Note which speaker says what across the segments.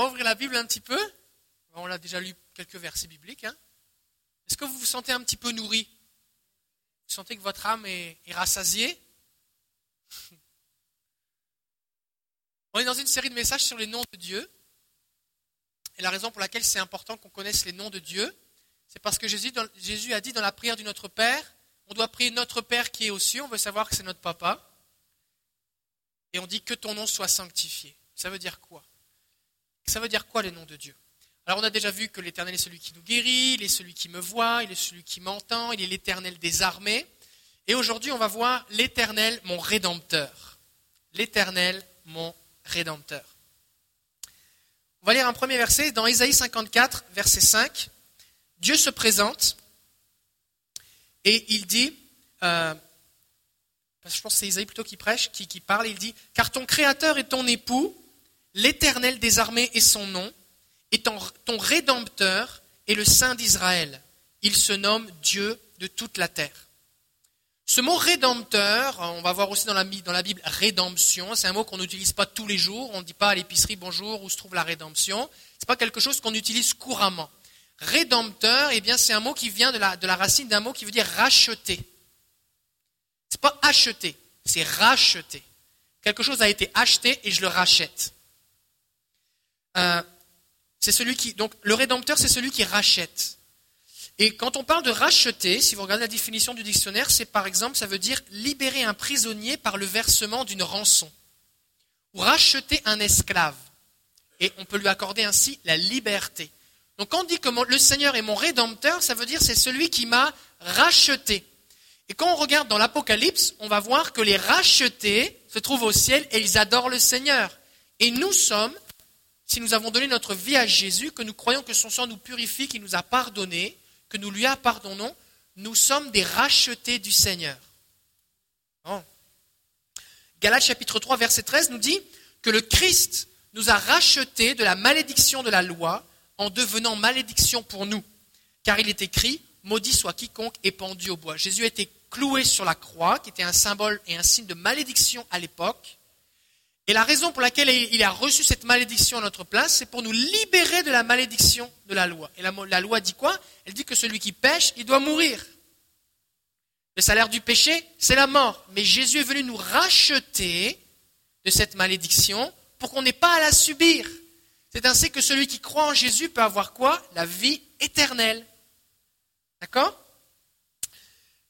Speaker 1: On va ouvrir la Bible un petit peu. On l'a déjà lu quelques versets bibliques. hein. Est-ce que vous vous sentez un petit peu nourri? Vous sentez que votre âme est, rassasiée? On est dans une série de messages sur les noms de Dieu. Et la raison pour laquelle c'est important qu'on connaisse les noms de Dieu, c'est parce que Jésus, a dit dans la prière du Notre Père, on doit prier Notre Père qui est cieux, on veut savoir que c'est notre Papa. Et on dit que ton nom soit sanctifié. Ça veut dire quoi? Ça veut dire quoi les noms de Dieu? Alors on a déjà vu que l'Éternel est celui qui nous guérit, il est celui qui me voit, il est celui qui m'entend, il est l'Éternel des armées. Et aujourd'hui on va voir l'Éternel, mon Rédempteur. L'Éternel, mon Rédempteur. On va lire un premier verset dans Ésaïe 54, verset 5. Dieu se présente et il dit, euh, parce que je pense que c'est Isaïe plutôt qui prêche, qui, qui parle, il dit, car ton Créateur est ton époux, l'Éternel des armées est son nom, et ton, Rédempteur est le Saint d'Israël. Il se nomme Dieu de toute la terre. Ce mot rédempteur, on va voir aussi dans la, Bible rédemption, c'est un mot qu'on n'utilise pas tous les jours, on ne dit pas à l'épicerie bonjour où se trouve la rédemption, c'est pas quelque chose qu'on utilise couramment. Rédempteur, eh bien c'est un mot qui vient de la, de la racine d'un mot qui veut dire racheter. C'est pas acheter, c'est racheter. Quelque chose a été acheté et je le rachète. Euh, c'est celui qui, donc le rédempteur, c'est celui qui rachète. Et quand on parle de racheter, si vous regardez la définition du dictionnaire, c'est par exemple, ça veut dire libérer un prisonnier par le versement d'une rançon. Ou racheter un esclave. Et on peut lui accorder ainsi la liberté. Donc quand on dit que le Seigneur est mon rédempteur, ça veut dire c'est celui qui m'a racheté. Et quand on regarde dans l'Apocalypse, on va voir que les rachetés se trouvent au ciel et ils adorent le Seigneur. Et nous sommes, si nous avons donné notre vie à Jésus, que nous croyons que son sang nous purifie, qu'il nous a pardonné, que nous lui pardonnons, nous sommes des rachetés du Seigneur. Bon. Galates chapitre 3 verset 13 nous dit que le Christ nous a rachetés de la malédiction de la loi en devenant malédiction pour nous. Car il est écrit, maudit soit quiconque est pendu au bois. Jésus a été cloué sur la croix, qui était un symbole et un signe de malédiction à l'époque. Et la raison pour laquelle il a reçu cette malédiction à notre place, c'est pour nous libérer de la malédiction de la loi. Et la, loi dit quoi? Elle dit que celui qui pêche, il doit mourir. Le salaire du péché, c'est la mort. Mais Jésus est venu nous racheter de cette malédiction pour qu'on n'ait pas à la subir. C'est ainsi que celui qui croit en Jésus peut avoir quoi? La vie éternelle. D'accord?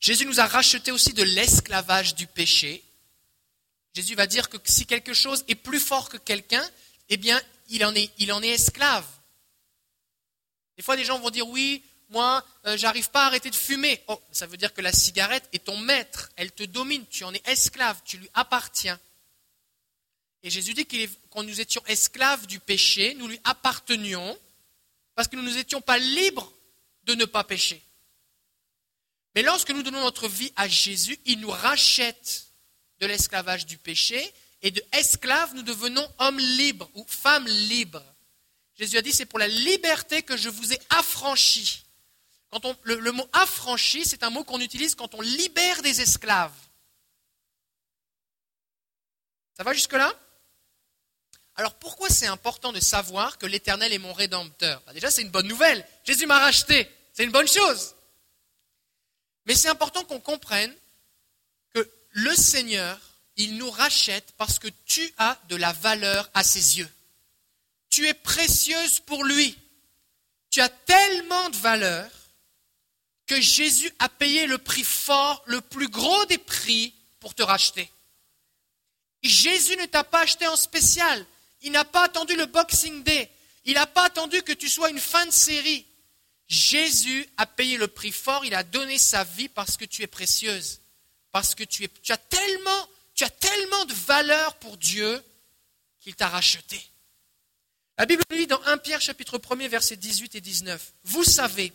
Speaker 1: Jésus nous a racheté aussi de l'esclavage du péché. Jésus va dire que si quelque chose est plus fort que quelqu'un, eh bien, il en est, esclave. Des fois, des gens vont dire oui, moi, euh, j'arrive pas à arrêter de fumer. Oh, ça veut dire que la cigarette est ton maître, elle te domine, tu en es esclave, tu lui appartiens. Et Jésus dit est- quand nous étions esclaves du péché, nous lui appartenions parce que nous n'étions pas libres de ne pas pécher. Mais lorsque nous donnons notre vie à Jésus, il nous rachète de l'esclavage du péché et de esclaves, nous devenons hommes libres ou femmes libres. Jésus a dit, c'est pour la liberté que je vous ai affranchi. Le, mot affranchi, c'est un mot qu'on utilise quand on libère des esclaves. Ça va jusque-là? Alors pourquoi c'est important de savoir que l'Éternel est mon rédempteur? Bah, Déjà, c'est une bonne nouvelle. Jésus m'a racheté. C'est une bonne chose. Mais c'est important qu'on comprenne le Seigneur, il nous rachète parce que tu as de la valeur à ses yeux. Tu es précieuse pour lui. Tu as tellement de valeur que Jésus a payé le prix fort, le plus gros des prix pour te racheter. Jésus ne t'a pas acheté en spécial. Il n'a pas attendu le Boxing Day. Il n'a pas attendu que tu sois une fin de série. Jésus a payé le prix fort. Il a donné sa vie parce que tu es précieuse. Parce que tu, as, tellement, de valeur pour Dieu qu'il t'a racheté. La Bible dit dans 1 Pierre chapitre 1er versets 18 et 19. Vous savez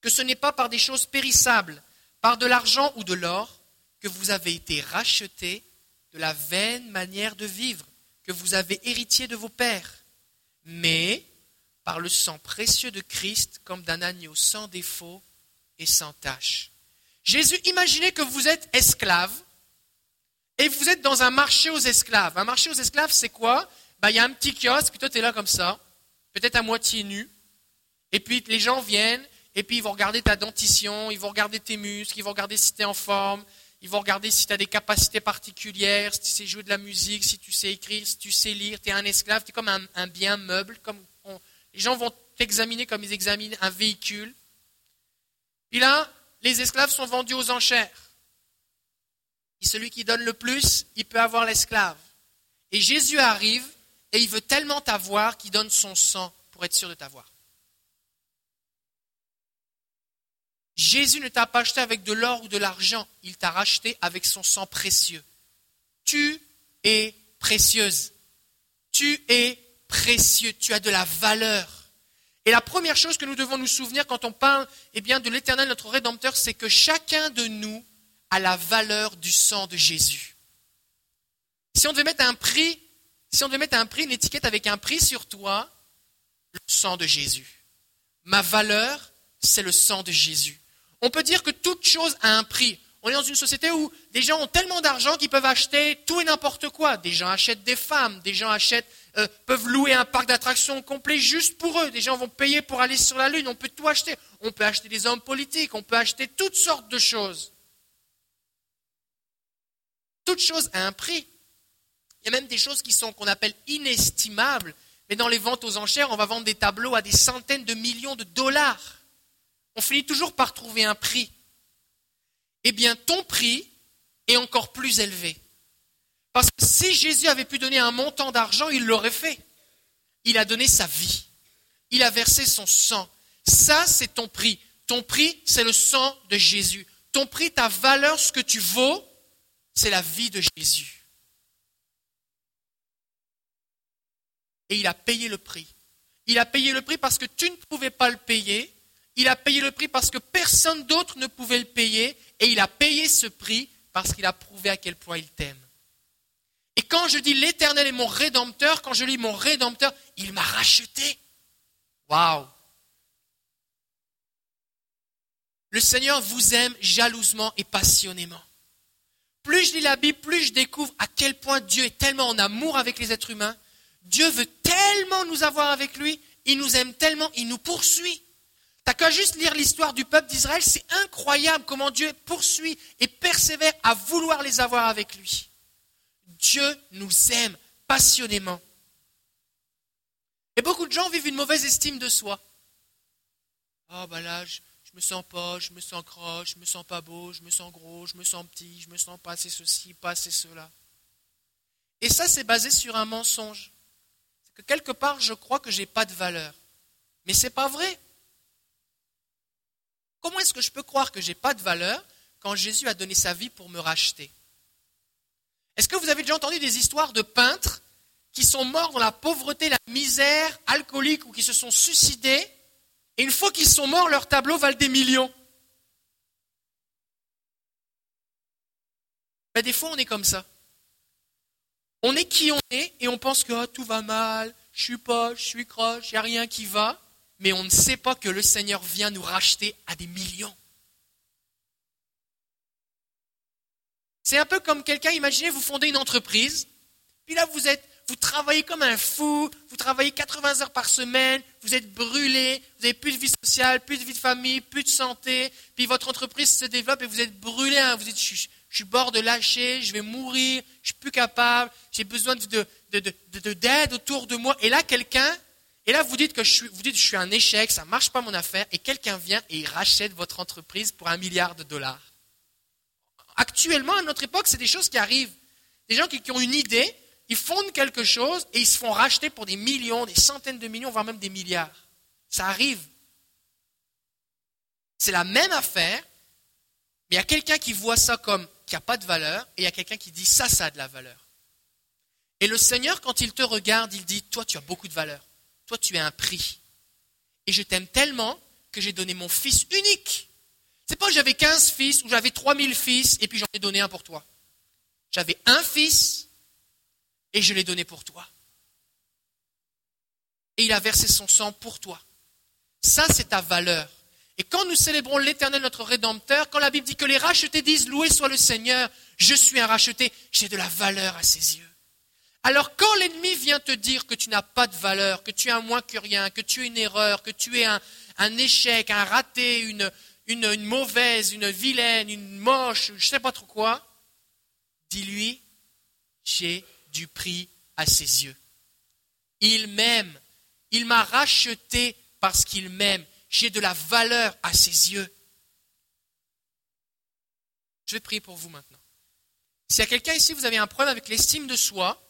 Speaker 1: que ce n'est pas par des choses périssables, par de l'argent ou de l'or, que vous avez été rachetés de la vaine manière de vivre que vous avez héritié de vos pères, mais par le sang précieux de Christ comme d'un agneau sans défaut et sans tache. Jésus, imaginez que vous êtes esclave et vous êtes dans un marché aux esclaves. Un marché aux esclaves, c'est quoi? Bah, il y a un petit kiosque, puis toi, tu es là comme ça, peut-être à moitié nu, et puis les gens viennent, et puis ils vont regarder ta dentition, ils vont regarder tes muscles, ils vont regarder si tu es en forme, ils vont regarder si tu as des capacités particulières, si tu sais jouer de la musique, si tu sais écrire, si tu sais lire, tu es un esclave, tu es comme un, bien meuble, comme les gens vont t'examiner comme ils examinent un véhicule. Puis là, les esclaves sont vendus aux enchères. Et celui qui donne le plus, il peut avoir l'esclave. Et Jésus arrive et il veut tellement t'avoir qu'il donne son sang pour être sûr de t'avoir. Jésus ne t'a pas acheté avec de l'or ou de l'argent, il t'a racheté avec son sang précieux. Tu es précieuse. Tu es précieux, tu as de la valeur. Et la première chose que nous devons nous souvenir quand on parle eh de l'Éternel, notre Rédempteur, c'est que chacun de nous a la valeur du sang de Jésus. Si on devait mettre un prix, si on devait mettre un prix, une étiquette avec un prix sur toi, le sang de Jésus. Ma valeur, c'est le sang de Jésus. On peut dire que toute chose a un prix. On est dans une société où des gens ont tellement d'argent qu'ils peuvent acheter tout et n'importe quoi. Des gens achètent des femmes, des gens achètent, euh, peuvent louer un parc d'attractions complet juste pour eux. Des gens vont payer pour aller sur la Lune. On peut tout acheter. On peut acheter des hommes politiques. On peut acheter toutes sortes de choses. Toute chose a un prix. Il y a même des choses qui sont qu'on appelle inestimables. Mais dans les ventes aux enchères, on va vendre des tableaux à des centaines de millions de dollars on finit toujours par trouver un prix. Eh bien, ton prix est encore plus élevé. Parce que si Jésus avait pu donner un montant d'argent, il l'aurait fait. Il a donné sa vie. Il a versé son sang. Ça, c'est ton prix. Ton prix, c'est le sang de Jésus. Ton prix, ta valeur, ce que tu vaux, c'est la vie de Jésus. Et il a payé le prix. Il a payé le prix parce que tu ne pouvais pas le payer il a payé le prix parce que personne d'autre ne pouvait le payer, et il a payé ce prix parce qu'il a prouvé à quel point il t'aime. Et quand je dis l'Éternel est mon rédempteur, quand je lis mon rédempteur, il m'a racheté. Waouh Le Seigneur vous aime jalousement et passionnément. Plus je lis la Bible, plus je découvre à quel point Dieu est tellement en amour avec les êtres humains. Dieu veut tellement nous avoir avec lui, il nous aime tellement, il nous poursuit. T'as qu'à juste lire l'histoire du peuple d'Israël, c'est incroyable comment Dieu poursuit et persévère à vouloir les avoir avec lui. Dieu nous aime passionnément. Et beaucoup de gens vivent une mauvaise estime de soi. Oh, bah là, je, me sens pas, je me sens croche, je me sens pas beau, je me sens gros, je me sens petit, je me sens pas assez ceci, pas assez cela. Et ça, c'est basé sur un mensonge. C'est que quelque part, je crois que j'ai pas de valeur. Mais c'est pas vrai. Comment est-ce que je peux croire que je n'ai pas de valeur quand Jésus a donné sa vie pour me racheter? Est-ce que vous avez déjà entendu des histoires de peintres qui sont morts dans la pauvreté, la misère, alcooliques ou qui se sont suicidés et une fois qu'ils sont morts, leurs tableaux valent des millions? Ben, Des fois, on est comme ça. On est qui on est et on pense que ah, tout va mal, je suis pas, je suis croche, il n'y a rien qui va mais on ne sait pas que le Seigneur vient nous racheter à des millions. C'est un peu comme quelqu'un, imaginez, vous fondez une entreprise, puis là vous êtes, vous travaillez comme un fou, vous travaillez 80 heures par semaine, vous êtes brûlé, vous n'avez plus de vie sociale, plus de vie de famille, plus de santé, puis votre entreprise se développe et vous êtes brûlé, hein. vous êtes, je, suis bord de lâcher, je vais mourir, je suis plus capable, j'ai besoin de, d'aide autour de moi. Et là, quelqu'un et là, vous dites que je suis, vous dites, je suis un échec, ça ne marche pas mon affaire, et quelqu'un vient et il rachète votre entreprise pour un milliard de dollars. Actuellement, à notre époque, c'est des choses qui arrivent. Des gens qui, ont une idée, ils fondent quelque chose et ils se font racheter pour des millions, des centaines de millions, voire même des milliards. Ça arrive. C'est la même affaire, mais il y a quelqu'un qui voit ça comme qui n'a pas de valeur, et il y a quelqu'un qui dit ça, ça a de la valeur. Et le Seigneur, quand il te regarde, il dit, toi, tu as beaucoup de valeur toi tu es un prix. Et je t'aime tellement que j'ai donné mon fils unique. C'est pas que j'avais 15 fils ou j'avais 3000 fils et puis j'en ai donné un pour toi. J'avais un fils et je l'ai donné pour toi. Et il a versé son sang pour toi. Ça, c'est ta valeur. Et quand nous célébrons l'Éternel, notre Rédempteur, quand la Bible dit que les rachetés disent Loué soit le Seigneur, je suis un racheté, j'ai de la valeur à ses yeux. Alors quand l'ennemi vient te dire que tu n'as pas de valeur, que tu es un moins que rien, que tu es une erreur, que tu es un, échec, un raté, une, mauvaise, une vilaine, une moche, je ne sais pas trop quoi, dis-lui, j'ai du prix à ses yeux. Il m'aime. Il m'a racheté parce qu'il m'aime. J'ai de la valeur à ses yeux. Je vais prier pour vous maintenant. S'il y a quelqu'un ici, vous avez un problème avec l'estime de soi,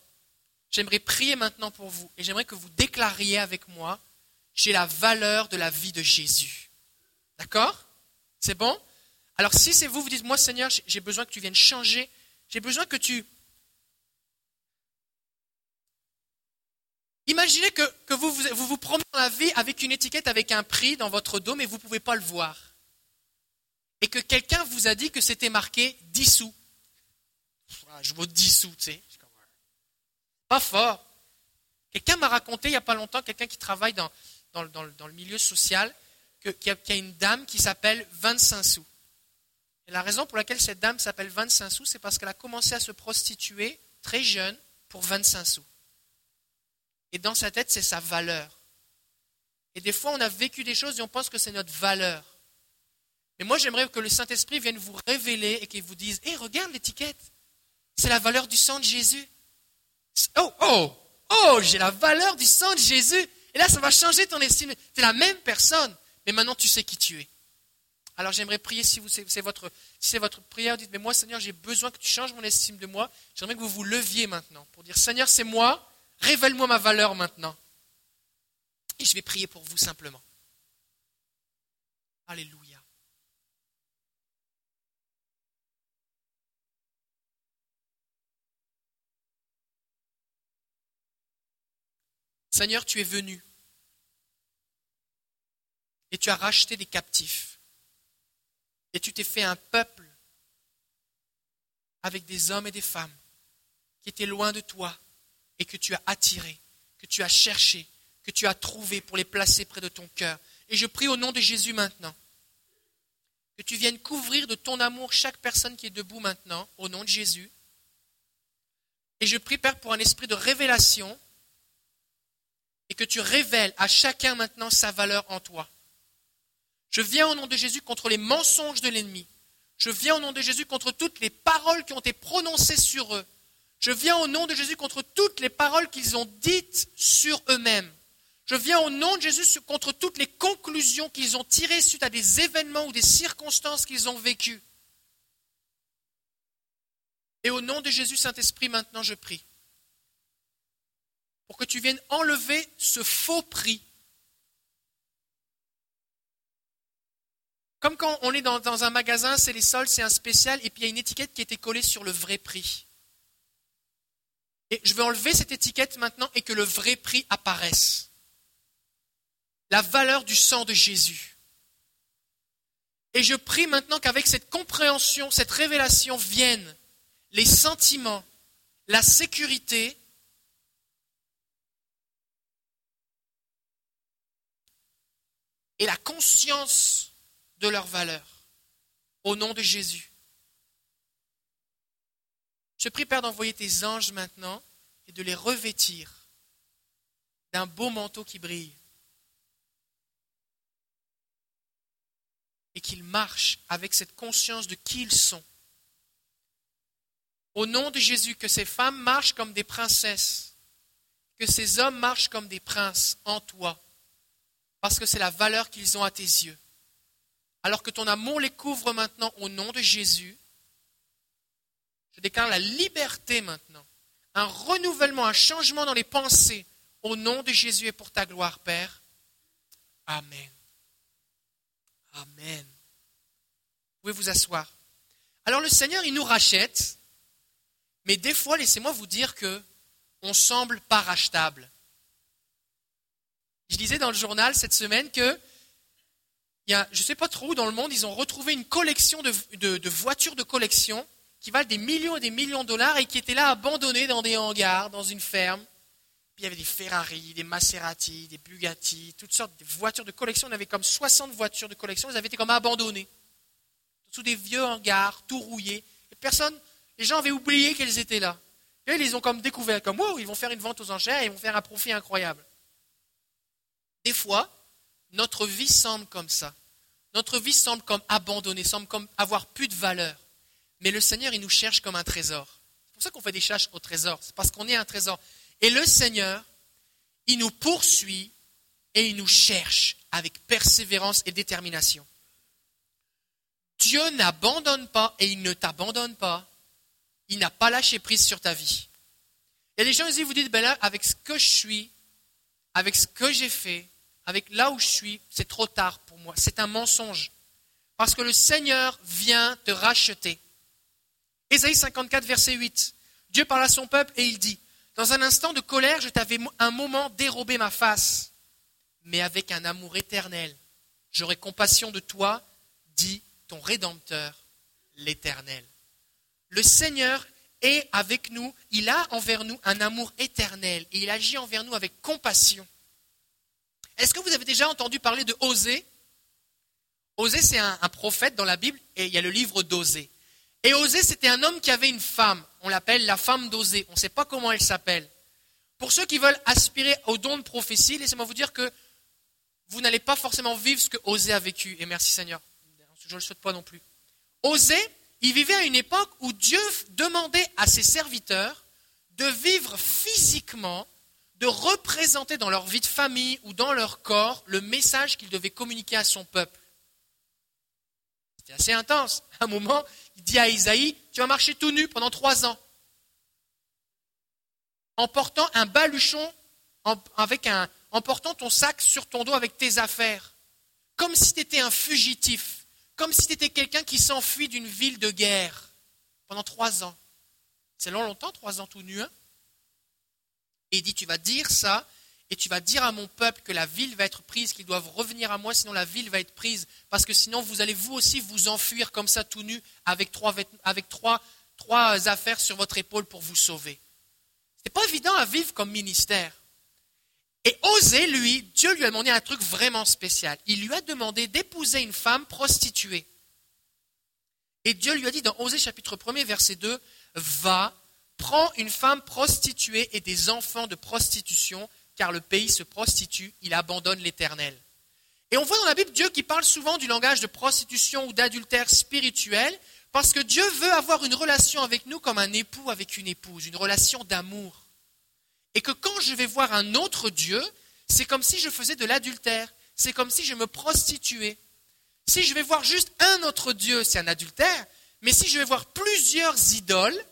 Speaker 1: j'aimerais prier maintenant pour vous et j'aimerais que vous déclariez avec moi, j'ai la valeur de la vie de Jésus. D'accord? C'est bon? Alors si c'est vous, vous dites, moi Seigneur, j'ai besoin que tu viennes changer, j'ai besoin que tu... Imaginez que, vous, vous, vous promenez dans la vie avec une étiquette avec un prix dans votre dos, mais vous ne pouvez pas le voir. Et que quelqu'un vous a dit que c'était marqué 10 sous je vaux 10 sous, tu sais. Pas fort. Quelqu'un m'a raconté il n'y a pas longtemps, quelqu'un qui travaille dans, dans, le milieu social, qu'il y, a une dame qui s'appelle 25 sous. Et la raison pour laquelle cette dame s'appelle 25 sous, c'est parce qu'elle a commencé à se prostituer très jeune pour 25 sous. Et dans sa tête, c'est sa valeur. Et des fois, on a vécu des choses et on pense que c'est notre valeur. Mais moi, j'aimerais que le Saint-Esprit vienne vous révéler et qu'il vous dise Hé, regarde l'étiquette. C'est la valeur du sang de Jésus. Oh, oh, oh, j'ai la valeur du sang de Jésus. Et là, ça va changer ton estime. Tu es la même personne, mais maintenant tu sais qui tu es. Alors j'aimerais prier, si c'est votre, si votre prière, dites, mais moi Seigneur, j'ai besoin que tu changes mon estime de moi. J'aimerais que vous vous leviez maintenant pour dire, Seigneur, c'est moi, révèle-moi ma valeur maintenant. Et je vais prier pour vous simplement. Alléluia. Seigneur, tu es venu et tu as racheté des captifs et tu t'es fait un peuple avec des hommes et des femmes qui étaient loin de toi et que tu as attirés, que tu as cherché, que tu as trouvé pour les placer près de ton cœur. Et je prie au nom de Jésus maintenant que tu viennes couvrir de ton amour chaque personne qui est debout maintenant, au nom de Jésus. Et je prie, Père, pour un esprit de révélation et que tu révèles à chacun maintenant sa valeur en toi. Je viens au nom de Jésus contre les mensonges de l'ennemi. Je viens au nom de Jésus contre toutes les paroles qui ont été prononcées sur eux. Je viens au nom de Jésus contre toutes les paroles qu'ils ont dites sur eux-mêmes. Je viens au nom de Jésus contre toutes les conclusions qu'ils ont tirées suite à des événements ou des circonstances qu'ils ont vécues. Et au nom de Jésus, Saint-Esprit, maintenant je prie pour que tu viennes enlever ce faux prix. Comme quand on est dans, un magasin, c'est les soldes, c'est un spécial, et puis il y a une étiquette qui a été collée sur le vrai prix. Et je vais enlever cette étiquette maintenant et que le vrai prix apparaisse. La valeur du sang de Jésus. Et je prie maintenant qu'avec cette compréhension, cette révélation viennent les sentiments, la sécurité et la conscience de leur valeur. Au nom de Jésus. Je prie, Père, d'envoyer tes anges maintenant et de les revêtir d'un beau manteau qui brille. Et qu'ils marchent avec cette conscience de qui ils sont. Au nom de Jésus, que ces femmes marchent comme des princesses, que ces hommes marchent comme des princes en toi parce que c'est la valeur qu'ils ont à tes yeux. Alors que ton amour les couvre maintenant au nom de Jésus, je déclare la liberté maintenant, un renouvellement, un changement dans les pensées au nom de Jésus et pour ta gloire, Père. Amen. Amen. Vous pouvez vous asseoir? Alors le Seigneur, il nous rachète, mais des fois, laissez-moi vous dire que on semble pas rachetable. Je disais dans le journal cette semaine que, je ne sais pas trop où dans le monde, ils ont retrouvé une collection de, voitures de collection qui valent des millions et des millions de dollars et qui étaient là abandonnées dans des hangars, dans une ferme. Il y avait des Ferrari, des Maserati, des Bugatti, toutes sortes de voitures de collection. On avait comme 60 voitures de collection, elles avaient été comme abandonnées. Sous des vieux hangars, tout rouillés. Et personne, les gens avaient oublié qu'elles étaient là. Et ils ont comme découvert comme, wow, ils vont faire une vente aux enchères et ils vont faire un profit incroyable. Des fois, notre vie semble comme ça. Notre vie semble comme abandonnée, semble comme avoir plus de valeur. Mais le Seigneur, il nous cherche comme un trésor. C'est pour ça qu'on fait des chasses au trésor. C'est parce qu'on est un trésor. Et le Seigneur, il nous poursuit et il nous cherche avec persévérance et détermination. Dieu n'abandonne pas et il ne t'abandonne pas. Il n'a pas lâché prise sur ta vie. Et les gens ils vous dites, ben là, avec ce que je suis, avec ce que j'ai fait, avec là où je suis, c'est trop tard pour moi. C'est un mensonge. Parce que le Seigneur vient te racheter. Ésaïe 54, verset 8. Dieu parle à son peuple et il dit, dans un instant de colère, je t'avais un moment dérobé ma face, mais avec un amour éternel. J'aurai compassion de toi, dit ton Rédempteur, l'Éternel. Le Seigneur est avec nous, il a envers nous un amour éternel et il agit envers nous avec compassion. Est-ce que vous avez déjà entendu parler de Osée? Osée, c'est un, prophète dans la Bible et il y a le livre d'Osée. Et Osée, c'était un homme qui avait une femme. On l'appelle la femme d'Osée. On ne sait pas comment elle s'appelle. Pour ceux qui veulent aspirer au don de prophétie, laissez-moi vous dire que vous n'allez pas forcément vivre ce que Osée a vécu. Et merci Seigneur. Je ne le souhaite pas non plus. Osée, il vivait à une époque où Dieu demandait à ses serviteurs de vivre physiquement de représenter dans leur vie de famille ou dans leur corps le message qu'il devait communiquer à son peuple. C'était assez intense. À un moment, il dit à Isaïe, tu vas marcher tout nu pendant trois ans, en portant un baluchon, en, avec un, en portant ton sac sur ton dos avec tes affaires, comme si tu étais un fugitif, comme si tu étais quelqu'un qui s'enfuit d'une ville de guerre pendant trois ans. C'est long longtemps, trois ans tout nu. Hein et il dit, tu vas dire ça, et tu vas dire à mon peuple que la ville va être prise, qu'ils doivent revenir à moi, sinon la ville va être prise, parce que sinon vous allez vous aussi vous enfuir comme ça tout nu avec trois, avec trois, affaires sur votre épaule pour vous sauver. Ce n'est pas évident à vivre comme ministère. Et Osée, lui, Dieu lui a demandé un truc vraiment spécial. Il lui a demandé d'épouser une femme prostituée. Et Dieu lui a dit dans Osée chapitre 1 verset 2, va, prend une femme prostituée et des enfants de prostitution, car le pays se prostitue, il abandonne l'Éternel. Et on voit dans la Bible Dieu qui parle souvent du langage de prostitution ou d'adultère spirituel, parce que Dieu veut avoir une relation avec nous comme un époux avec une épouse, une relation d'amour. Et que quand je vais voir un autre Dieu, c'est comme si je faisais de l'adultère, c'est comme si je me prostituais. Si je vais voir juste un autre Dieu, c'est un adultère, mais si je vais voir plusieurs idoles,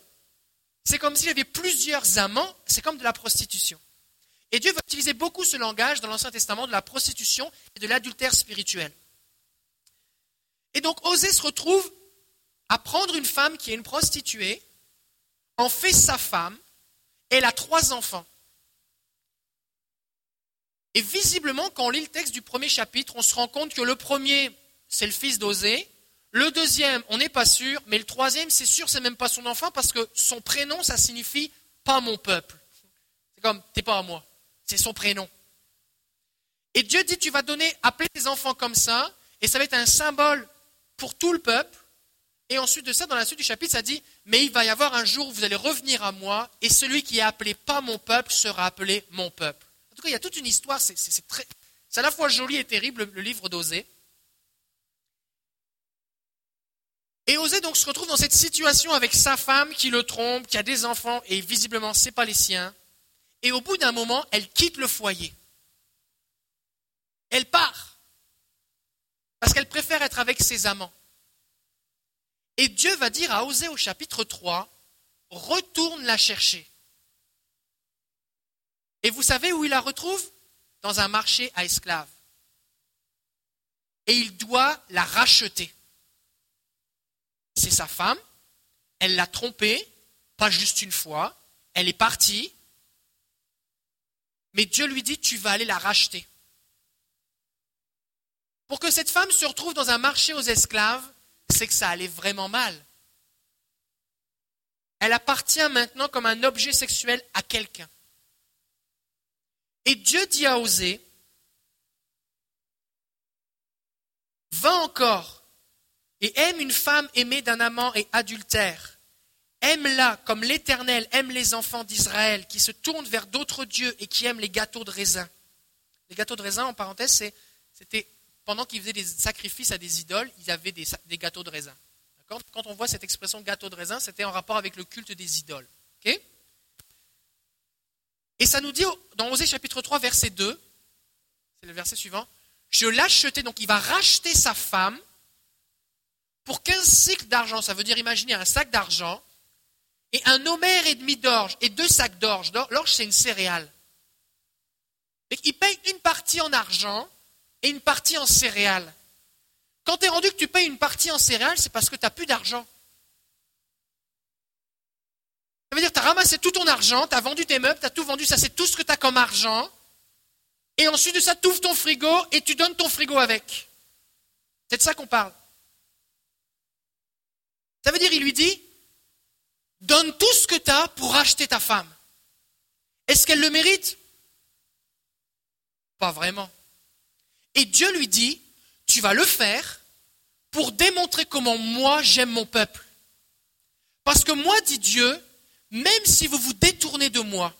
Speaker 1: c'est comme s'il y avait plusieurs amants, c'est comme de la prostitution. Et Dieu va utiliser beaucoup ce langage dans l'Ancien Testament de la prostitution et de l'adultère spirituel. Et donc Osée se retrouve à prendre une femme qui est une prostituée, en fait sa femme, elle a trois enfants. Et visiblement, quand on lit le texte du premier chapitre, on se rend compte que le premier, c'est le fils d'Osée, le deuxième, on n'est pas sûr, mais le troisième, c'est sûr, c'est même pas son enfant parce que son prénom, ça signifie pas mon peuple. C'est comme, t'es pas à moi. C'est son prénom. Et Dieu dit, tu vas donner, appeler tes enfants comme ça, et ça va être un symbole pour tout le peuple. Et ensuite de ça, dans la suite du chapitre, ça dit, mais il va y avoir un jour où vous allez revenir à moi, et celui qui est appelé pas mon peuple sera appelé mon peuple. En tout cas, il y a toute une histoire, c'est très, à la fois joli et terrible, le livre d'Osée. Et Osée donc se retrouve dans cette situation avec sa femme qui le trompe, qui a des enfants et visiblement c'est pas les siens. Et au bout d'un moment, elle quitte le foyer. Elle part parce qu'elle préfère être avec ses amants. Et Dieu va dire à Osée au chapitre 3, retourne la chercher. Et vous savez où il la retrouve? Dans un marché à esclaves. Et il doit la racheter c'est sa femme, elle l'a trompée, pas juste une fois, elle est partie, mais Dieu lui dit, tu vas aller la racheter. Pour que cette femme se retrouve dans un marché aux esclaves, c'est que ça allait vraiment mal. Elle appartient maintenant comme un objet sexuel à quelqu'un. Et Dieu dit à Osée, va encore et aime une femme aimée d'un amant et adultère. aime-la comme l'Éternel aime les enfants d'Israël, qui se tournent vers d'autres dieux et qui aiment les gâteaux de raisin. Les gâteaux de raisin, en parenthèse, c'était pendant qu'ils faisaient des sacrifices à des idoles, ils avaient des, gâteaux de raisin. Quand on voit cette expression gâteau de raisin, c'était en rapport avec le culte des idoles. et ça nous dit dans Osée chapitre 3, verset 2, c'est le verset suivant, je l'achetais, donc il va racheter sa femme pour 15 cycles d'argent? Ça veut dire, imaginez un sac d'argent et un homère et demi d'orge et deux sacs d'orge. L'orge, c'est une céréale. il paye une partie en argent et une partie en céréales. Quand tu es rendu que tu payes une partie en céréales, c'est parce que tu n'as plus d'argent. Ça veut dire que tu as ramassé tout ton argent, tu as vendu tes meubles, tu as tout vendu, ça c'est tout ce que tu as comme argent. Et ensuite de ça, tu ouvres ton frigo et tu donnes ton frigo avec. C'est de ça qu'on parle. Ça veut dire, il lui dit, donne tout ce que tu as pour racheter ta femme. Est-ce qu'elle le mérite? Pas vraiment. Et Dieu lui dit, tu vas le faire pour démontrer comment moi j'aime mon peuple. Parce que moi, dit Dieu, même si vous vous détournez de moi,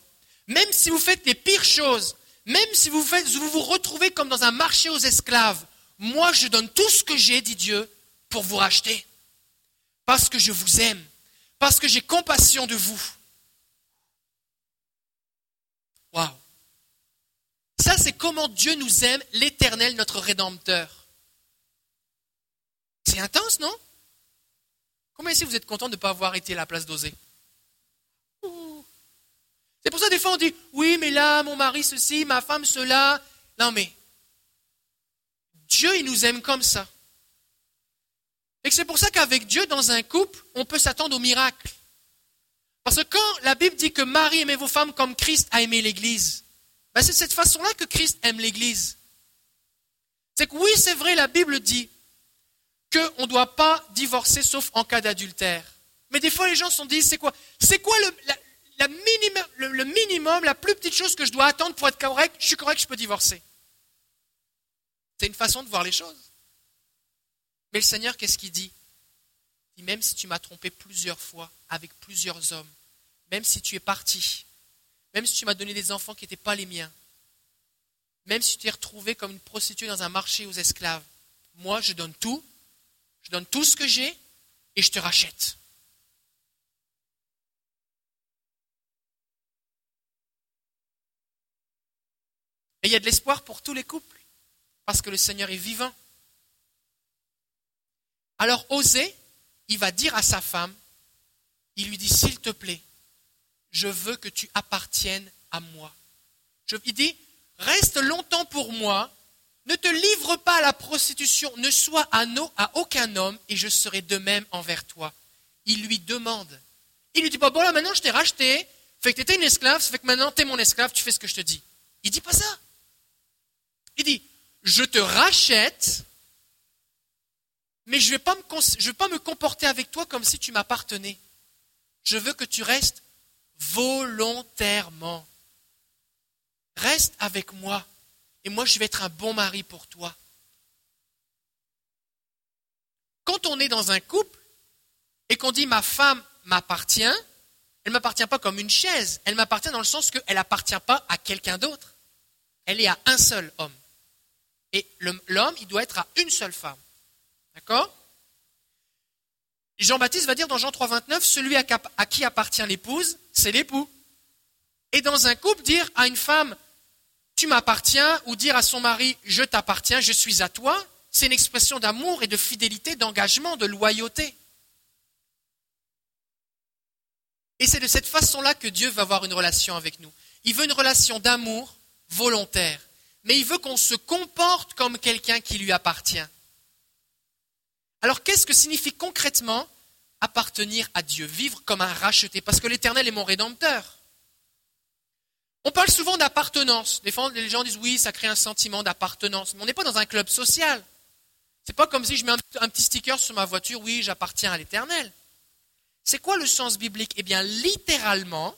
Speaker 1: même si vous faites les pires choses, même si vous, vous vous retrouvez comme dans un marché aux esclaves, moi je donne tout ce que j'ai, dit Dieu, pour vous racheter. Parce que je vous aime, parce que j'ai compassion de vous. Waouh! Ça, c'est comment Dieu nous aime, l'Éternel, notre Rédempteur. C'est intense, non? Combien ici vous êtes content de ne pas avoir été à la place d'oser C'est pour ça des fois on dit oui, mais là, mon mari ceci, ma femme cela. Non, mais Dieu, il nous aime comme ça. Et c'est pour ça qu'avec Dieu, dans un couple, on peut s'attendre au miracle. Parce que quand la Bible dit que Marie aimait vos femmes comme Christ a aimé l'Église, ben, c'est cette façon-là que Christ aime l'Église. C'est que oui, c'est vrai, la Bible dit qu'on ne doit pas divorcer sauf en cas d'adultère. Mais des fois, les gens se sont dit, c'est quoi C'est quoi le, minimum, la plus petite chose que je dois attendre pour être correct Je suis correct, je peux divorcer. C'est une façon de voir les choses. Mais le Seigneur, qu'est-ce qu'il dit? Il dit, même si tu m'as trompé plusieurs fois avec plusieurs hommes, même si tu es parti, même si tu m'as donné des enfants qui n'étaient pas les miens, même si tu t'es retrouvé comme une prostituée dans un marché aux esclaves, moi je donne tout, je donne tout ce que j'ai et je te rachète. Et il y a de l'espoir pour tous les couples, parce que le Seigneur est vivant. Alors Osée, il va dire à sa femme, il lui dit, s'il te plaît, je veux que tu appartiennes à moi. Je, il dit, reste longtemps pour moi, ne te livre pas à la prostitution, ne sois à, à aucun homme, et je serai de même envers toi. Il lui demande. Il lui dit, bon, bon là maintenant je t'ai racheté, fait que tu une esclave, ça fait que maintenant tu mon esclave, tu fais ce que je te dis. Il dit pas ça. Il dit, je te rachète, mais je ne vais, pas me comporter avec toi comme si tu m'appartenais. Je veux que tu restes volontairement. Reste avec moi et moi je vais être un bon mari pour toi. Quand on est dans un couple et qu'on dit ma femme m'appartient, elle m'appartient pas comme une chaise, elle m'appartient dans le sens qu'elle n'appartient pas à quelqu'un d'autre. Elle est à un seul homme. Et l'homme, il doit être à une seule femme. D'accord? Jean-Baptiste va dire dans Jean 3,29, celui à qui appartient l'épouse, c'est l'époux. Et dans un couple, dire à une femme, tu m'appartiens, ou dire à son mari, je t'appartiens, je suis à toi, c'est une expression d'amour et de fidélité, d'engagement, de loyauté. Et c'est de cette façon-là que Dieu veut avoir une relation avec nous. Il veut une relation d'amour volontaire, mais il veut qu'on se comporte comme quelqu'un qui lui appartient. Alors qu'est-ce que signifie concrètement appartenir à Dieu, vivre comme un racheté? Parce que l'Éternel est mon rédempteur. On parle souvent d'appartenance. Les gens disent oui, ça crée un sentiment d'appartenance. Mais on n'est pas dans un club social. C'est pas comme si je mets un, petit sticker sur ma voiture, oui, j'appartiens à l'Éternel. C'est quoi le sens biblique? Eh bien, littéralement,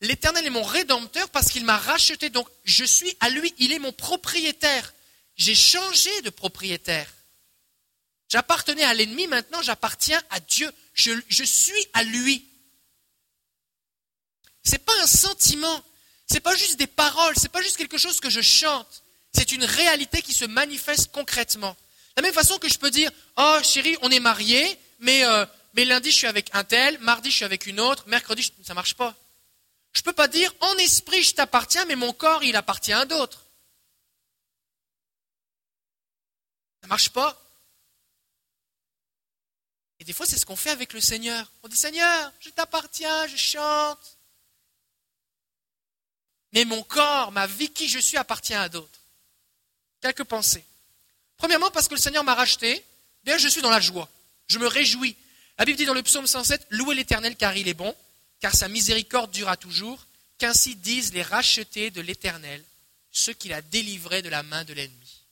Speaker 1: l'Éternel est mon rédempteur parce qu'il m'a racheté. Donc, je suis à lui, il est mon propriétaire. J'ai changé de propriétaire. J'appartenais à l'ennemi, maintenant j'appartiens à Dieu. Je, suis à lui. C'est pas un sentiment. C'est pas juste des paroles. C'est pas juste quelque chose que je chante. C'est une réalité qui se manifeste concrètement. De la même façon que je peux dire, oh chérie, on est mariés, mais, euh, mais lundi je suis avec un tel, mardi je suis avec une autre, mercredi ça marche pas. Je ne peux pas dire en esprit je t'appartiens, mais mon corps il appartient à d'autres. Ça ne marche pas. Et des fois, c'est ce qu'on fait avec le Seigneur. On dit Seigneur, je t'appartiens, je chante. Mais mon corps, ma vie, qui je suis, appartient à d'autres. Quelques pensées. Premièrement, parce que le Seigneur m'a racheté, bien je suis dans la joie. Je me réjouis. La Bible dit dans le psaume 107, Louez l'Éternel car il est bon, car sa miséricorde durera toujours, qu'ainsi disent les rachetés de l'Éternel, ceux qu'il a délivrés de la main de l'ennemi.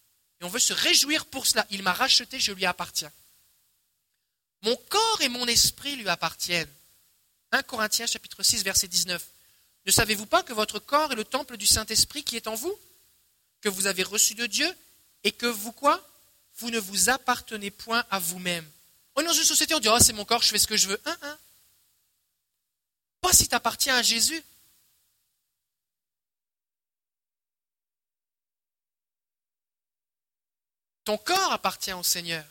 Speaker 1: Et on veut se réjouir pour cela. Il m'a racheté, je lui appartiens. Mon corps et mon esprit lui appartiennent. 1 Corinthiens chapitre 6 verset 19. Ne savez-vous pas que votre corps est le temple du Saint-Esprit qui est en vous? Que vous avez reçu de Dieu et que vous quoi? Vous ne vous appartenez point à vous-même. On est dans une société, on dit, oh c'est mon corps, je fais ce que je veux. Pas si tu appartiens à Jésus. Ton corps appartient au Seigneur.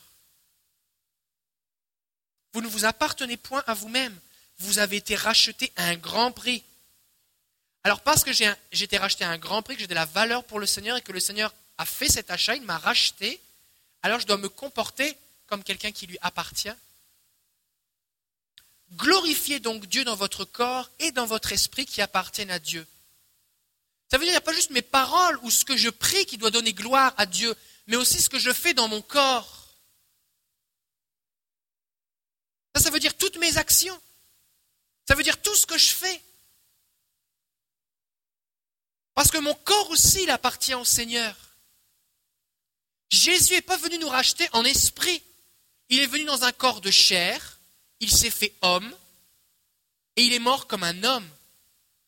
Speaker 1: Vous ne vous appartenez point à vous-même. Vous avez été racheté à un grand prix. Alors parce que j'ai été racheté à un grand prix, que j'ai de la valeur pour le Seigneur et que le Seigneur a fait cet achat, il m'a racheté, alors je dois me comporter comme quelqu'un qui lui appartient. Glorifiez donc Dieu dans votre corps et dans votre esprit qui appartiennent à Dieu. Ça veut dire qu'il n'y a pas juste mes paroles ou ce que je prie qui doit donner gloire à Dieu, mais aussi ce que je fais dans mon corps. Ça, veut dire toutes mes actions. Ça veut dire tout ce que je fais. Parce que mon corps aussi, il appartient au Seigneur. Jésus n'est pas venu nous racheter en esprit. Il est venu dans un corps de chair. Il s'est fait homme. Et il est mort comme un homme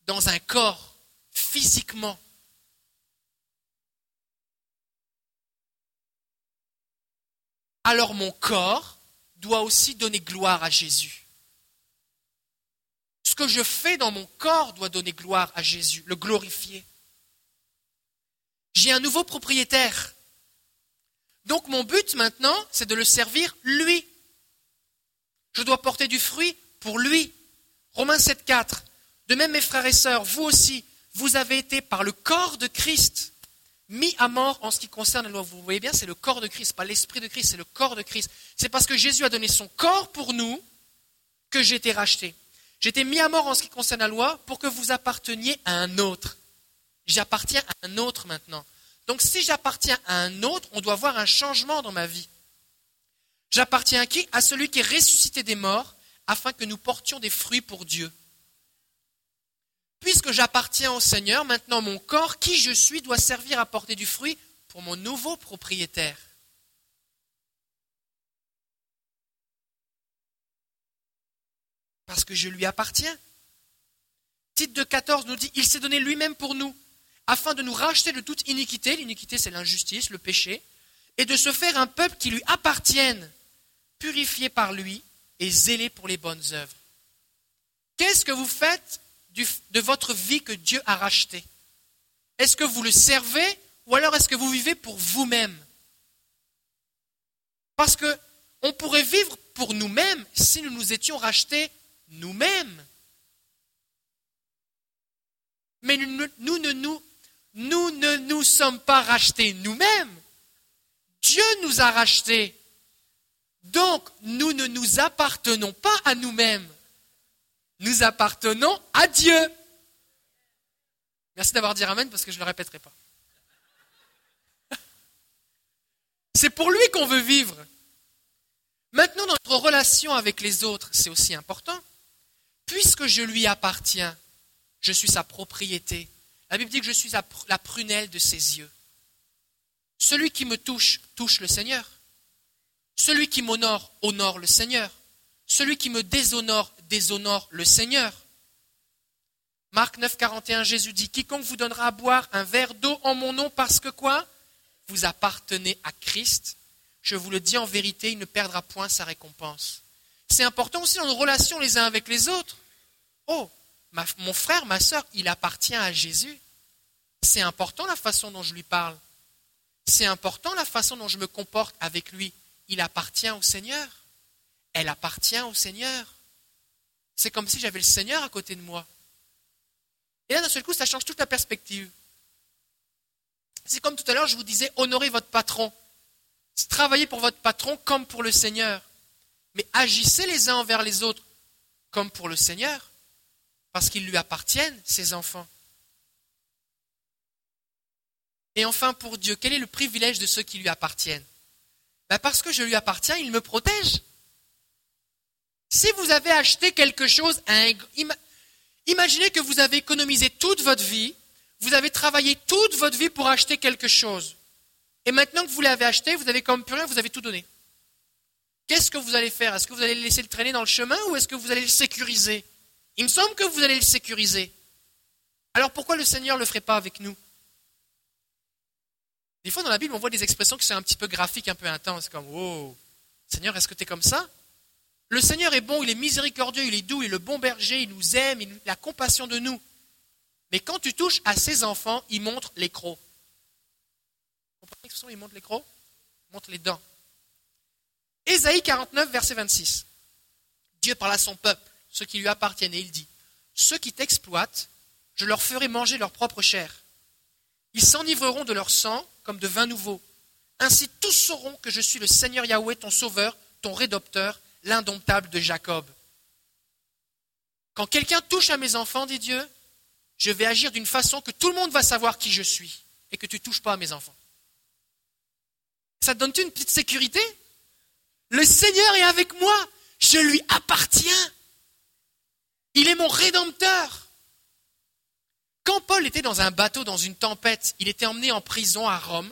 Speaker 1: dans un corps, physiquement. Alors mon corps doit aussi donner gloire à Jésus. Ce que je fais dans mon corps doit donner gloire à Jésus, le glorifier. J'ai un nouveau propriétaire. Donc mon but maintenant, c'est de le servir lui. Je dois porter du fruit pour lui. Romains 7.4. De même, mes frères et sœurs, vous aussi, vous avez été par le corps de Christ mis à mort en ce qui concerne la loi. Vous voyez bien, c'est le corps de Christ, pas l'esprit de Christ, c'est le corps de Christ. C'est parce que Jésus a donné son corps pour nous que j'ai été racheté. J'ai été mis à mort en ce qui concerne la loi pour que vous apparteniez à un autre. J'appartiens à un autre maintenant. Donc si j'appartiens à un autre, on doit voir un changement dans ma vie. J'appartiens à qui? À celui qui est ressuscité des morts, afin que nous portions des fruits pour Dieu. Puisque j'appartiens au Seigneur, maintenant mon corps, qui je suis, doit servir à porter du fruit pour mon nouveau propriétaire. Parce que je lui appartiens. Titre de 14 nous dit, il s'est donné lui-même pour nous, afin de nous racheter de toute iniquité, l'iniquité c'est l'injustice, le péché, et de se faire un peuple qui lui appartienne, purifié par lui et zélé pour les bonnes œuvres. Qu'est-ce que vous faites de votre vie que Dieu a racheté Est-ce que vous le servez ou alors est-ce que vous vivez pour vous-même? Parce que on pourrait vivre pour nous-mêmes si nous nous étions rachetés nous-mêmes. Mais nous ne nous sommes pas rachetés nous-mêmes. Dieu nous a rachetés. Donc, nous ne nous appartenons pas à nous-mêmes nous appartenons à Dieu. Merci d'avoir dit Amen parce que je ne le répéterai pas. C'est pour lui qu'on veut vivre. Maintenant, notre relation avec les autres, c'est aussi important. Puisque je lui appartiens, je suis sa propriété. La Bible dit que je suis la prunelle de ses yeux. Celui qui me touche, touche le Seigneur. Celui qui m'honore, honore le Seigneur. Celui qui me déshonore, déshonore le Seigneur. Marc 9, 41, Jésus dit, quiconque vous donnera à boire un verre d'eau en mon nom parce que quoi? Vous appartenez à Christ. Je vous le dis en vérité, il ne perdra point sa récompense. C'est important aussi dans nos relations les uns avec les autres. Oh, mon frère, ma soeur, il appartient à Jésus. C'est important la façon dont je lui parle. C'est important la façon dont je me comporte avec lui. Il appartient au Seigneur. Elle appartient au Seigneur. C'est comme si j'avais le Seigneur à côté de moi. Et là, d'un seul coup, ça change toute la perspective. C'est comme tout à l'heure, je vous disais, honorez votre patron. Travaillez pour votre patron comme pour le Seigneur. Mais agissez les uns envers les autres comme pour le Seigneur, parce qu'ils lui appartiennent, ses enfants. Et enfin, pour Dieu, quel est le privilège de ceux qui lui appartiennent? Ben Parce que je lui appartiens, il me protège. Si vous avez acheté quelque chose, imaginez que vous avez économisé toute votre vie, vous avez travaillé toute votre vie pour acheter quelque chose. Et maintenant que vous l'avez acheté, vous avez comme plus rien, vous avez tout donné. Qu'est-ce que vous allez faire? Est-ce que vous allez le laisser le traîner dans le chemin ou est-ce que vous allez le sécuriser? Il me semble que vous allez le sécuriser. Alors pourquoi le Seigneur ne le ferait pas avec nous? Des fois dans la Bible, on voit des expressions qui sont un petit peu graphiques, un peu intenses, comme Oh, Seigneur, est-ce que tu es comme ça? Le Seigneur est bon, il est miséricordieux, il est doux, il est le bon berger, il nous aime, il a compassion de nous. Mais quand tu touches à ses enfants, il montre les crocs. Vous comprenez ce Il montre les crocs Il montre les dents. Ésaïe 49, verset 26. Dieu parle à son peuple, ceux qui lui appartiennent, et il dit Ceux qui t'exploitent, je leur ferai manger leur propre chair. Ils s'enivreront de leur sang comme de vin nouveau. Ainsi tous sauront que je suis le Seigneur Yahweh, ton sauveur, ton rédopteur, l'indomptable de Jacob. Quand quelqu'un touche à mes enfants, dit Dieu, je vais agir d'une façon que tout le monde va savoir qui je suis et que tu ne touches pas à mes enfants. Ça te donne une petite sécurité? Le Seigneur est avec moi. Je lui appartiens. Il est mon rédempteur. Quand Paul était dans un bateau, dans une tempête, il était emmené en prison à Rome,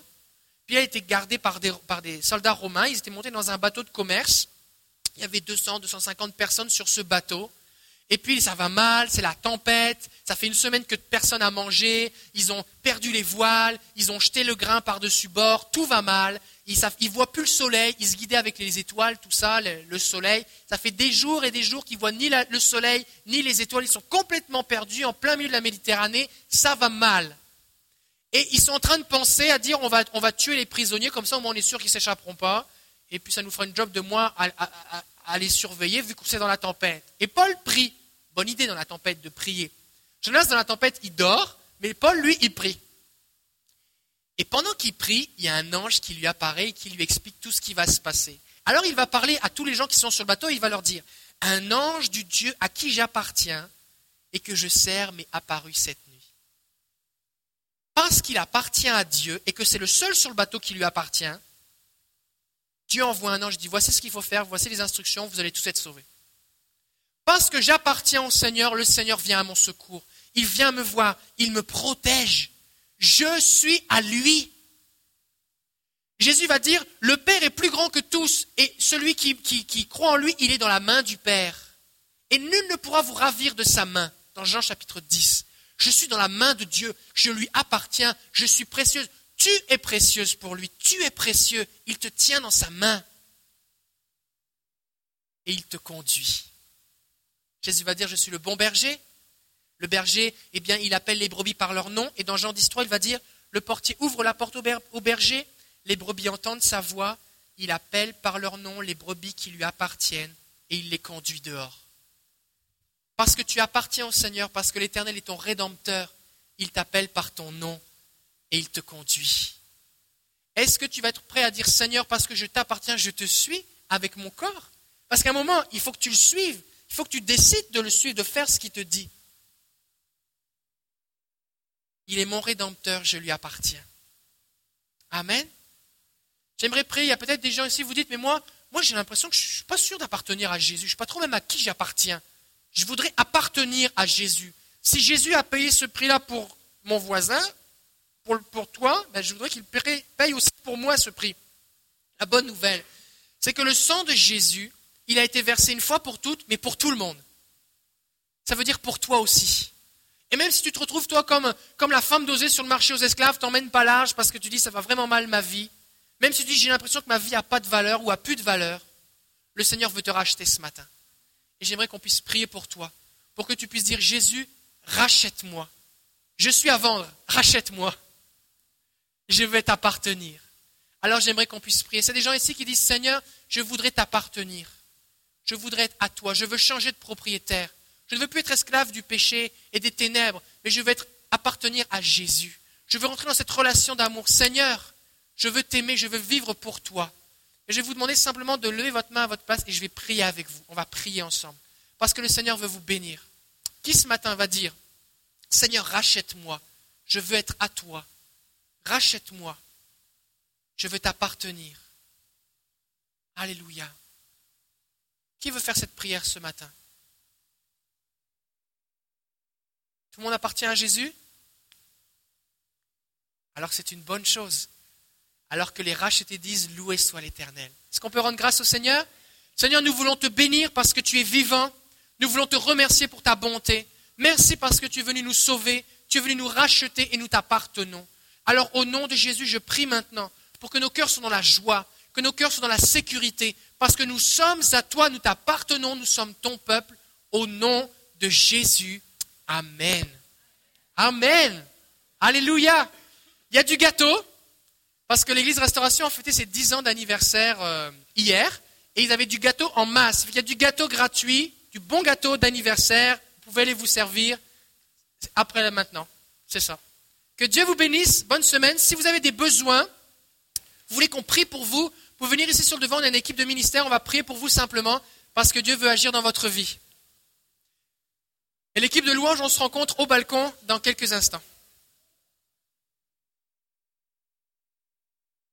Speaker 1: puis il a été gardé par des, par des soldats romains, ils étaient montés dans un bateau de commerce, il y avait 200, 250 personnes sur ce bateau, et puis ça va mal, c'est la tempête, ça fait une semaine que personne n'a mangé, ils ont perdu les voiles, ils ont jeté le grain par-dessus bord, tout va mal, ils ne voient plus le soleil, ils se guidaient avec les étoiles, tout ça, le, soleil. Ça fait des jours et des jours qu'ils voient ni le soleil, ni les étoiles, ils sont complètement perdus en plein milieu de la Méditerranée, ça va mal. Et ils sont en train de penser à dire on va, tuer les prisonniers, comme ça au moins on est sûr qu'ils ne s'échapperont pas, et puis ça nous fera une job de moins à les surveiller vu qu'on dans la tempête. Et Paul prie. Bonne idée dans la tempête de prier. Jonas, dans la tempête, il dort, mais Paul, lui, il prie. Et pendant qu'il prie, il y a un ange qui lui apparaît et qui lui explique tout ce qui va se passer. Alors il va parler à tous les gens qui sont sur le bateau et il va leur dire, un ange du Dieu à qui j'appartiens et que je sers m'est apparu cette nuit. Parce qu'il appartient à Dieu et que c'est le seul sur le bateau qui lui appartient, Dieu envoie un ange, dit, voici ce qu'il faut faire, voici les instructions, vous allez tous être sauvés. Parce que j'appartiens au Seigneur, le Seigneur vient à mon secours. Il vient me voir, il me protège. Je suis à lui. Jésus va dire, le Père est plus grand que tous, et celui qui, qui, croit en lui, il est dans la main du Père. Et nul ne pourra vous ravir de sa main, dans Jean chapitre 10. Je suis dans la main de Dieu, je lui appartiens, je suis précieuse. Tu es précieuse pour lui, tu es précieux, il te tient dans sa main. Et il te conduit. Jésus va dire, je suis le bon berger. Le berger, eh bien, il appelle les brebis par leur nom. Et dans Jean 10, il va dire, le portier ouvre la porte au berger, les brebis entendent sa voix, il appelle par leur nom les brebis qui lui appartiennent et il les conduit dehors. Parce que tu appartiens au Seigneur, parce que l'Éternel est ton rédempteur, il t'appelle par ton nom et il te conduit. Est-ce que tu vas être prêt à dire Seigneur, parce que je t'appartiens, je te suis avec mon corps? Parce qu'à un moment, il faut que tu le suives. Il faut que tu décides de le suivre, de faire ce qu'il te dit. Il est mon rédempteur, je lui appartiens. Amen. J'aimerais prier, il y a peut-être des gens ici, vous dites, mais moi, moi j'ai l'impression que je ne suis pas sûr d'appartenir à Jésus. Je ne suis pas trop même à qui j'appartiens. Je voudrais appartenir à Jésus. Si Jésus a payé ce prix-là pour mon voisin, pour, toi, ben je voudrais qu'il paye aussi pour moi ce prix. La bonne nouvelle, c'est que le sang de Jésus il a été versé une fois pour toutes, mais pour tout le monde. Ça veut dire pour toi aussi. Et même si tu te retrouves, toi, comme, comme la femme d'oser sur le marché aux esclaves, t'emmènes pas large parce que tu dis ça va vraiment mal ma vie, même si tu dis j'ai l'impression que ma vie n'a pas de valeur ou a plus de valeur, le Seigneur veut te racheter ce matin. Et j'aimerais qu'on puisse prier pour toi, pour que tu puisses dire Jésus, rachète-moi. Je suis à vendre, rachète-moi. Je vais t'appartenir. Alors j'aimerais qu'on puisse prier. C'est des gens ici qui disent Seigneur, je voudrais t'appartenir. Je voudrais être à toi. Je veux changer de propriétaire. Je ne veux plus être esclave du péché et des ténèbres, mais je veux être, appartenir à Jésus. Je veux rentrer dans cette relation d'amour. Seigneur, je veux t'aimer, je veux vivre pour toi. Et je vais vous demander simplement de lever votre main à votre place et je vais prier avec vous. On va prier ensemble. Parce que le Seigneur veut vous bénir. Qui ce matin va dire, Seigneur, rachète-moi. Je veux être à toi. Rachète-moi. Je veux t'appartenir. Alléluia. Qui veut faire cette prière ce matin? Tout le monde appartient à Jésus? Alors c'est une bonne chose. Alors que les rachetés disent Loué soit l'Éternel. Est-ce qu'on peut rendre grâce au Seigneur? Seigneur, nous voulons te bénir parce que tu es vivant. Nous voulons te remercier pour ta bonté. Merci parce que tu es venu nous sauver. Tu es venu nous racheter et nous t'appartenons. Alors au nom de Jésus, je prie maintenant pour que nos cœurs soient dans la joie, que nos cœurs soient dans la sécurité, parce que nous sommes à toi, nous t'appartenons, nous sommes ton peuple, au nom de Jésus. Amen. Amen. Alléluia. Il y a du gâteau, parce que l'Église Restauration a fêté ses 10 ans d'anniversaire euh, hier, et ils avaient du gâteau en masse. Il y a du gâteau gratuit, du bon gâteau d'anniversaire, vous pouvez aller vous servir après maintenant. C'est ça. Que Dieu vous bénisse, bonne semaine. Si vous avez des besoins, vous voulez qu'on prie pour vous, vous pouvez venir ici sur le devant, on a une équipe de ministère, on va prier pour vous simplement, parce que Dieu veut agir dans votre vie. Et l'équipe de louange, on se rencontre au balcon dans quelques instants.